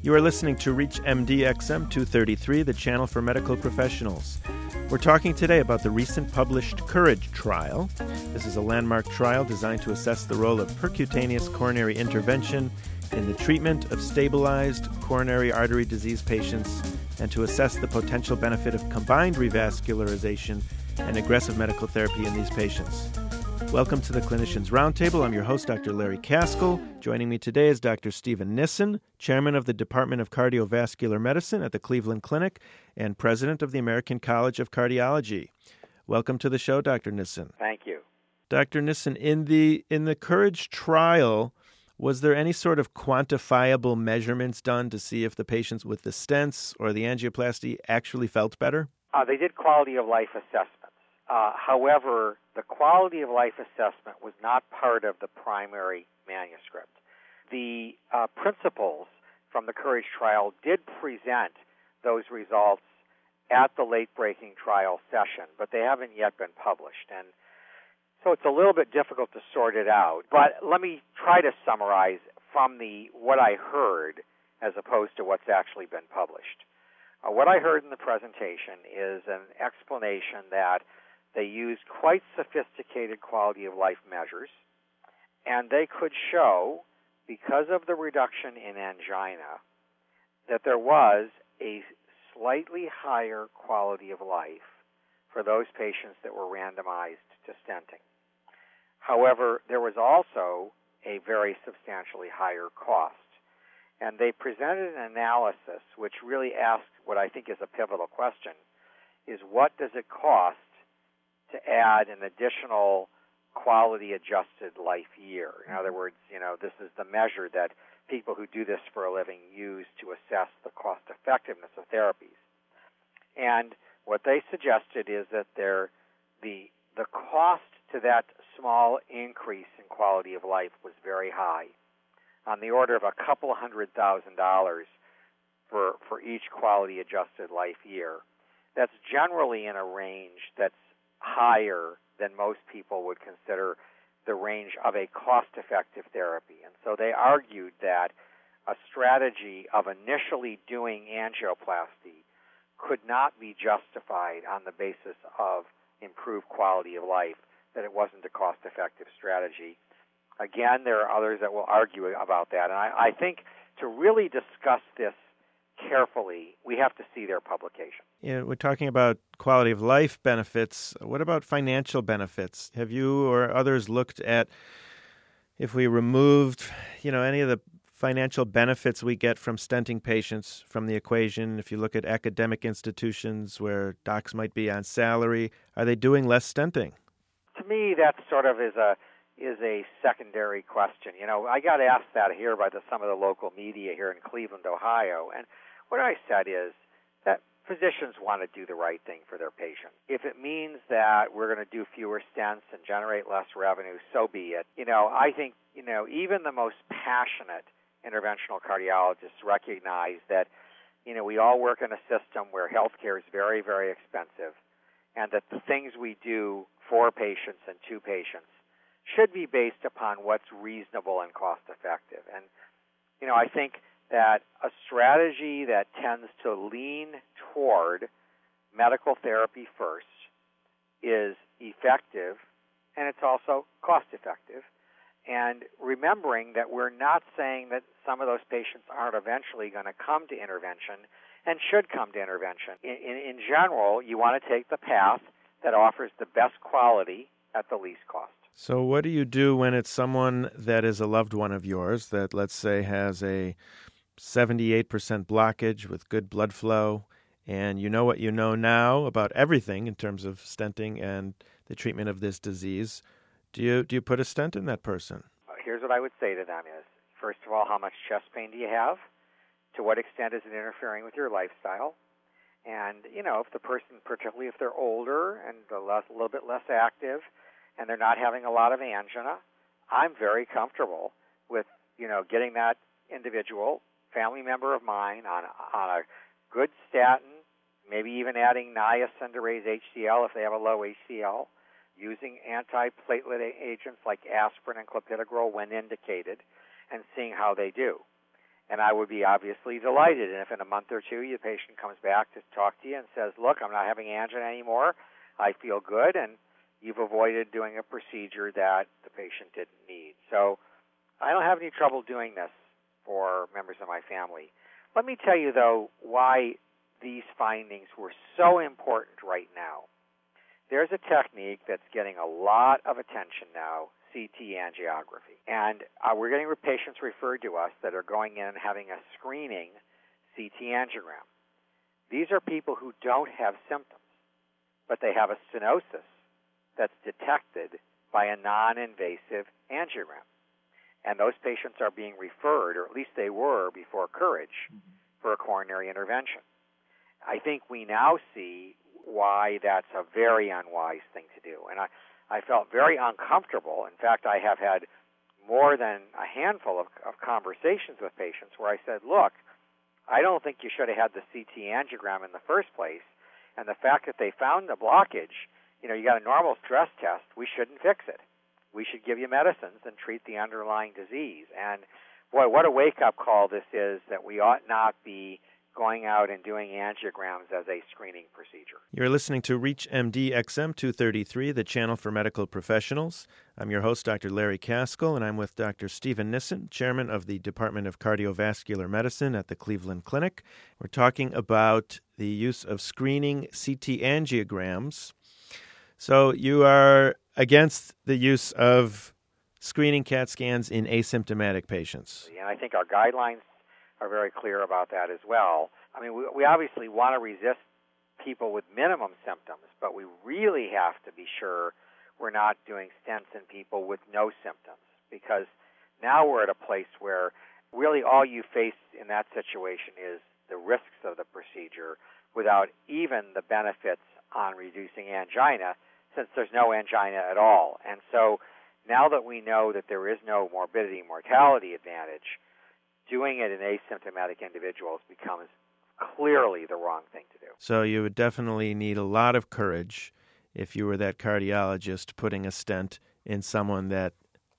You are listening to ReachMD XM 233, the channel for medical professionals. We're talking today about the recent published Courage trial. This is a landmark trial designed to assess the role of percutaneous coronary intervention in the treatment of stabilized coronary artery disease patients and to assess the potential benefit of combined revascularization and aggressive medical therapy in these patients. Welcome to the Clinicians Roundtable. I'm your host, Dr. Larry Kaskel. Joining me today is Dr. Steven Nissen, Chairman of the Department of Cardiovascular Medicine at the Cleveland Clinic and President of the American College of Cardiology. Welcome to the show, Dr. Nissen. Thank you. Dr. Nissen, in the in the Courage trial, was there any sort of quantifiable measurements done to see if the patients with the stents or the angioplasty actually felt better? Uh, they did quality of life assessments. Uh, however, the quality of life assessment was not part of the primary manuscript. The uh, principals from the Courage trial did present those results at the late breaking trial session, but they haven't yet been published. And so it's a little bit difficult to sort it out. But let me try to summarize from the what I heard as opposed to what's actually been published. Uh, what I heard in the presentation is an explanation that they used quite sophisticated quality of life measures, and they could show, because of the reduction in angina, that there was a slightly higher quality of life for those patients that were randomized to stenting. However, there was also a very substantially higher cost. And they presented an analysis which really asked what I think is a pivotal question is what does it cost to add an additional quality adjusted life year. In other words, you know, this is the measure that people who do this for a living use to assess the cost effectiveness of therapies. And what they suggested is that there the the cost to that small increase in quality of life was very high, on the order of a couple hundred thousand dollars for for each quality adjusted life year. That's generally in a range that's higher than most people would consider the range of a cost effective therapy. And so they argued that a strategy of initially doing angioplasty could not be justified on the basis of improved quality of life, that it wasn't a cost effective strategy. Again, there are others that will argue about that. And I, I think to really discuss this carefully, we have to see their publication. Yeah, we're talking about quality of life benefits. What about financial benefits? Have you or others looked at if we removed, you know, any of the financial benefits we get from stenting patients from the equation? If you look at academic institutions where docs might be on salary, are they doing less stenting? To me, that sort of is a is a secondary question. You know, I got asked that here by the, some of the local media here in Cleveland, Ohio, and what I said is that physicians want to do the right thing for their patient. If it means that we're going to do fewer stents and generate less revenue, so be it. You know, I think, you know, even the most passionate interventional cardiologists recognize that, you know, we all work in a system where healthcare is very, very expensive and that the things we do for patients and to patients should be based upon what's reasonable and cost effective. And, you know, I think that a strategy that tends to lean toward medical therapy first is effective and it's also cost effective. And remembering that we're not saying that some of those patients aren't eventually going to come to intervention and should come to intervention. In, in, in general, you want to take the path that offers the best quality at the least cost. So, what do you do when it's someone that is a loved one of yours that, let's say, has a 78% blockage with good blood flow, and you know what you know now about everything in terms of stenting and the treatment of this disease, do you do you put a stent in that person? Uh, here's what I would say to them is first of all, how much chest pain do you have? To what extent is it interfering with your lifestyle? And you know, if the person, particularly if they're older and a, a little bit less active, and they're not having a lot of angina, I'm very comfortable with you know getting that individual family member of mine on on a good statin, maybe even adding niacin to raise HDL if they have a low HDL, using antiplatelet agents like aspirin and clopidogrel when indicated, and seeing how they do. And I would be obviously delighted. And if in a month or two the patient comes back to talk to you and says, Look, I'm not having angina anymore, I feel good, and you've avoided doing a procedure that the patient didn't need. So I don't have any trouble doing this for members of my family. Let me tell you, though, why these findings were so important right now. There's a technique that's getting a lot of attention now CT angiography. And uh, we're getting patients referred to us that are going in and having a screening CT angiogram. These are people who don't have symptoms, but they have a stenosis that's detected by a non invasive angiogram. And those patients are being referred, or at least they were before Courage, for a coronary intervention. I think we now see why that's a very unwise thing to do. And I, I felt very uncomfortable. In fact, I have had more than a handful of, of conversations with patients where I said, look, I don't think you should have had the CT angiogram in the first place. And the fact that they found the blockage, you know, you got a normal stress test, we shouldn't fix it. We should give you medicines and treat the underlying disease. And boy, what a wake up call this is that we ought not be going out and doing angiograms as a screening procedure. You're listening to ReachMD XM 233, the channel for medical professionals. I'm your host, Dr. Larry Kaskel, and I'm with Dr. Steven Nissen, chairman of the Department of Cardiovascular Medicine at the Cleveland Clinic. We're talking about the use of screening CT angiograms. So you are against the use of screening CAT scans in asymptomatic patients. And I think our guidelines are very clear about that as well. I mean, we, we obviously want to resist people with minimum symptoms, but we really have to be sure we're not doing stents in people with no symptoms because now we're at a place where really all you face in that situation is the risks of the procedure without even the benefits on reducing angina since there's no angina at all. And so now that we know that there is no morbidity mortality advantage, doing it in asymptomatic individuals becomes clearly the wrong thing to do. So you would definitely need a lot of courage if you were that cardiologist putting a stent in someone that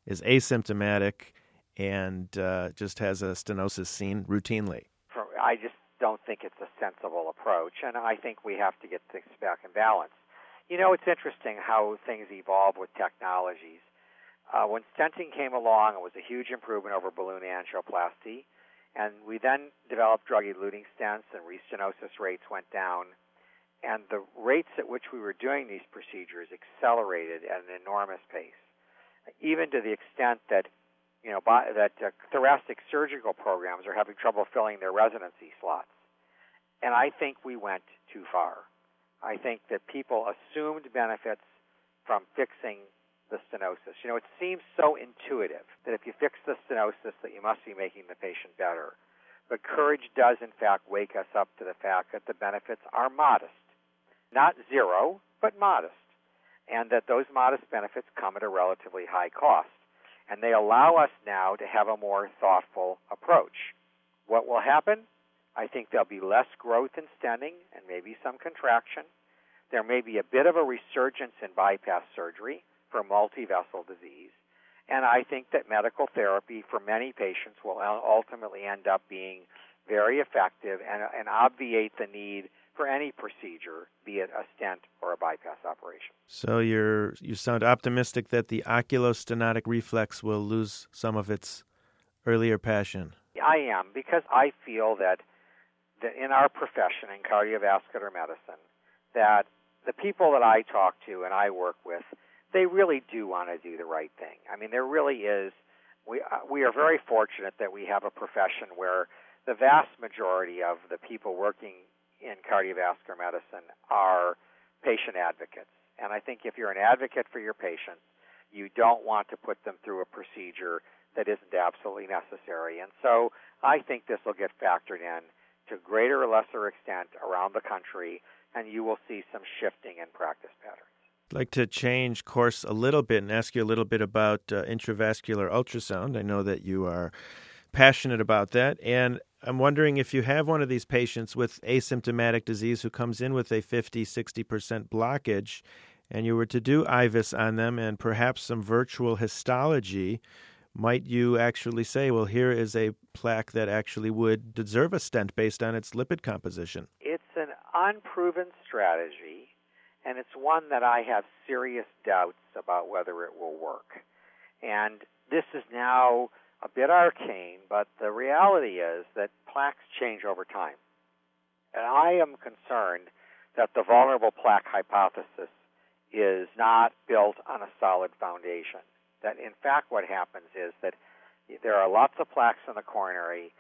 is asymptomatic and uh, just has a stenosis seen routinely. I just don't think it's a sensible approach, and I think we have to get things back in balance. You know, it's interesting how things evolve with technologies. Uh, when stenting came along, it was a huge improvement over balloon angioplasty. And we then developed drug-eluting stents, and restenosis rates went down. And the rates at which we were doing these procedures accelerated at an enormous pace, even to the extent that you know that uh, thoracic surgical programs are having trouble filling their residency slots. And I think we went too far. I think that people assumed benefits from fixing the stenosis. You know, it seems so intuitive that if you fix the stenosis that you must be making the patient better. But courage does in fact wake us up to the fact that the benefits are modest. Not zero, but modest. And that those modest benefits come at a relatively high cost. And they allow us now to have a more thoughtful approach. What will happen? I think there'll be less growth in stenting and maybe some contraction. There may be a bit of a resurgence in bypass surgery for multivessel disease. And I think that medical therapy for many patients will ultimately end up being very effective and, and obviate the need for any procedure, be it a stent or a bypass operation. So you're you sound optimistic that the oculostenotic reflex will lose some of its earlier passion. I am because I feel that that in our profession in cardiovascular medicine that the people that I talk to and I work with they really do want to do the right thing. I mean, there really is. We uh, we are very fortunate that we have a profession where the vast majority of the people working in cardiovascular medicine are patient advocates. And I think if you're an advocate for your patient, you don't want to put them through a procedure that isn't absolutely necessary. And so I think this will get factored in to greater or lesser extent around the country, and you will see some shifting in practice patterns. I'd like to change course a little bit and ask you a little bit about uh, intravascular ultrasound. I know that you are passionate about that. And I'm wondering if you have one of these patients with asymptomatic disease who comes in with a 50, 60% blockage, and you were to do IVUS on them and perhaps some virtual histology, might you actually say, well, here is a plaque that actually would deserve a stent based on its lipid composition? An unproven strategy, and it's one that I have serious doubts about whether it will work. And this is now a bit arcane, but the reality is that plaques change over time. And I am concerned that the vulnerable plaque hypothesis is not built on a solid foundation. That in fact what happens is that there are lots of plaques in the coronary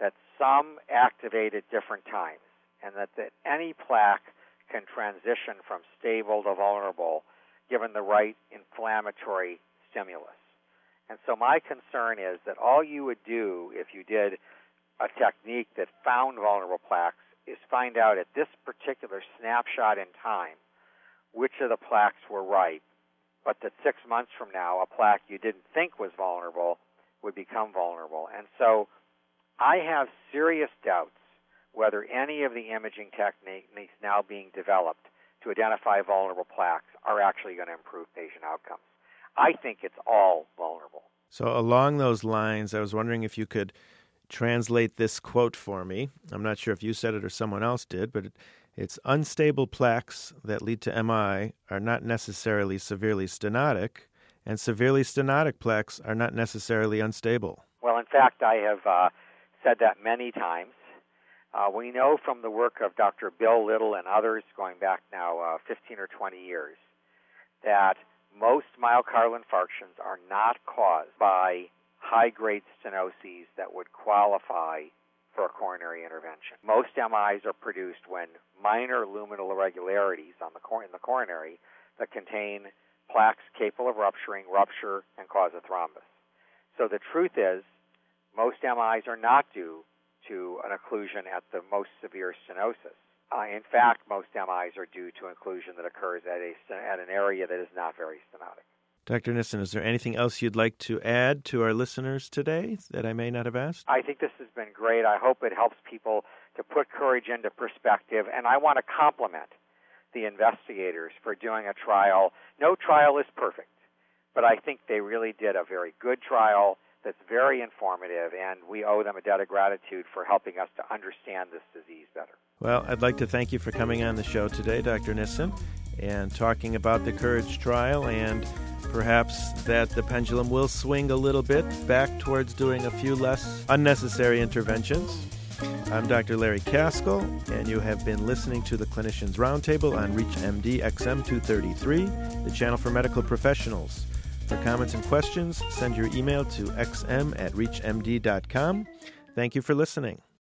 that some activate at different times, and that, that any plaque can transition from stable to vulnerable given the right inflammatory stimulus. And so my concern is that all you would do if you did a technique that found vulnerable plaques is find out at this particular snapshot in time which of the plaques were ripe, but that six months from now, a plaque you didn't think was vulnerable would become vulnerable. And so I have serious doubts whether any of the imaging techniques now being developed to identify vulnerable plaques are actually going to improve patient outcomes. I think it's all vulnerable. So, along those lines, I was wondering if you could translate this quote for me. I'm not sure if you said it or someone else did, but it, it's unstable plaques that lead to MI are not necessarily severely stenotic, and severely stenotic plaques are not necessarily unstable. Well, in fact, I have uh, said that many times. Uh, we know from the work of Dr. Bill Little and others going back now uh, 15 or 20 years that most myocardial infarctions are not caused by high grade stenoses that would qualify for a coronary intervention. Most MIs are produced when minor luminal irregularities on the cor- in the coronary that contain plaques capable of rupturing, rupture, and cause a thrombus. So the truth is, most MIs are not due to an occlusion at the most severe stenosis. Uh, in fact, most MIs are due to occlusion that occurs at, a, at an area that is not very stenotic. Dr. Nissen, is there anything else you'd like to add to our listeners today that I may not have asked? I think this has been great. I hope it helps people to put courage into perspective, and I want to compliment the investigators for doing a trial. No trial is perfect, but I think they really did a very good trial that's very informative, and we owe them a debt of gratitude for helping us to understand this disease better. Well, I'd like to thank you for coming on the show today, Dr. Nissen, and talking about the Courage trial and perhaps that the pendulum will swing a little bit back towards doing a few less unnecessary interventions. I'm Dr. Larry Kaskel, and you have been listening to the Clinicians Roundtable on ReachMD XM233, the channel for medical professionals. For comments and questions, send your email to xm at reachmd.com. Thank you for listening.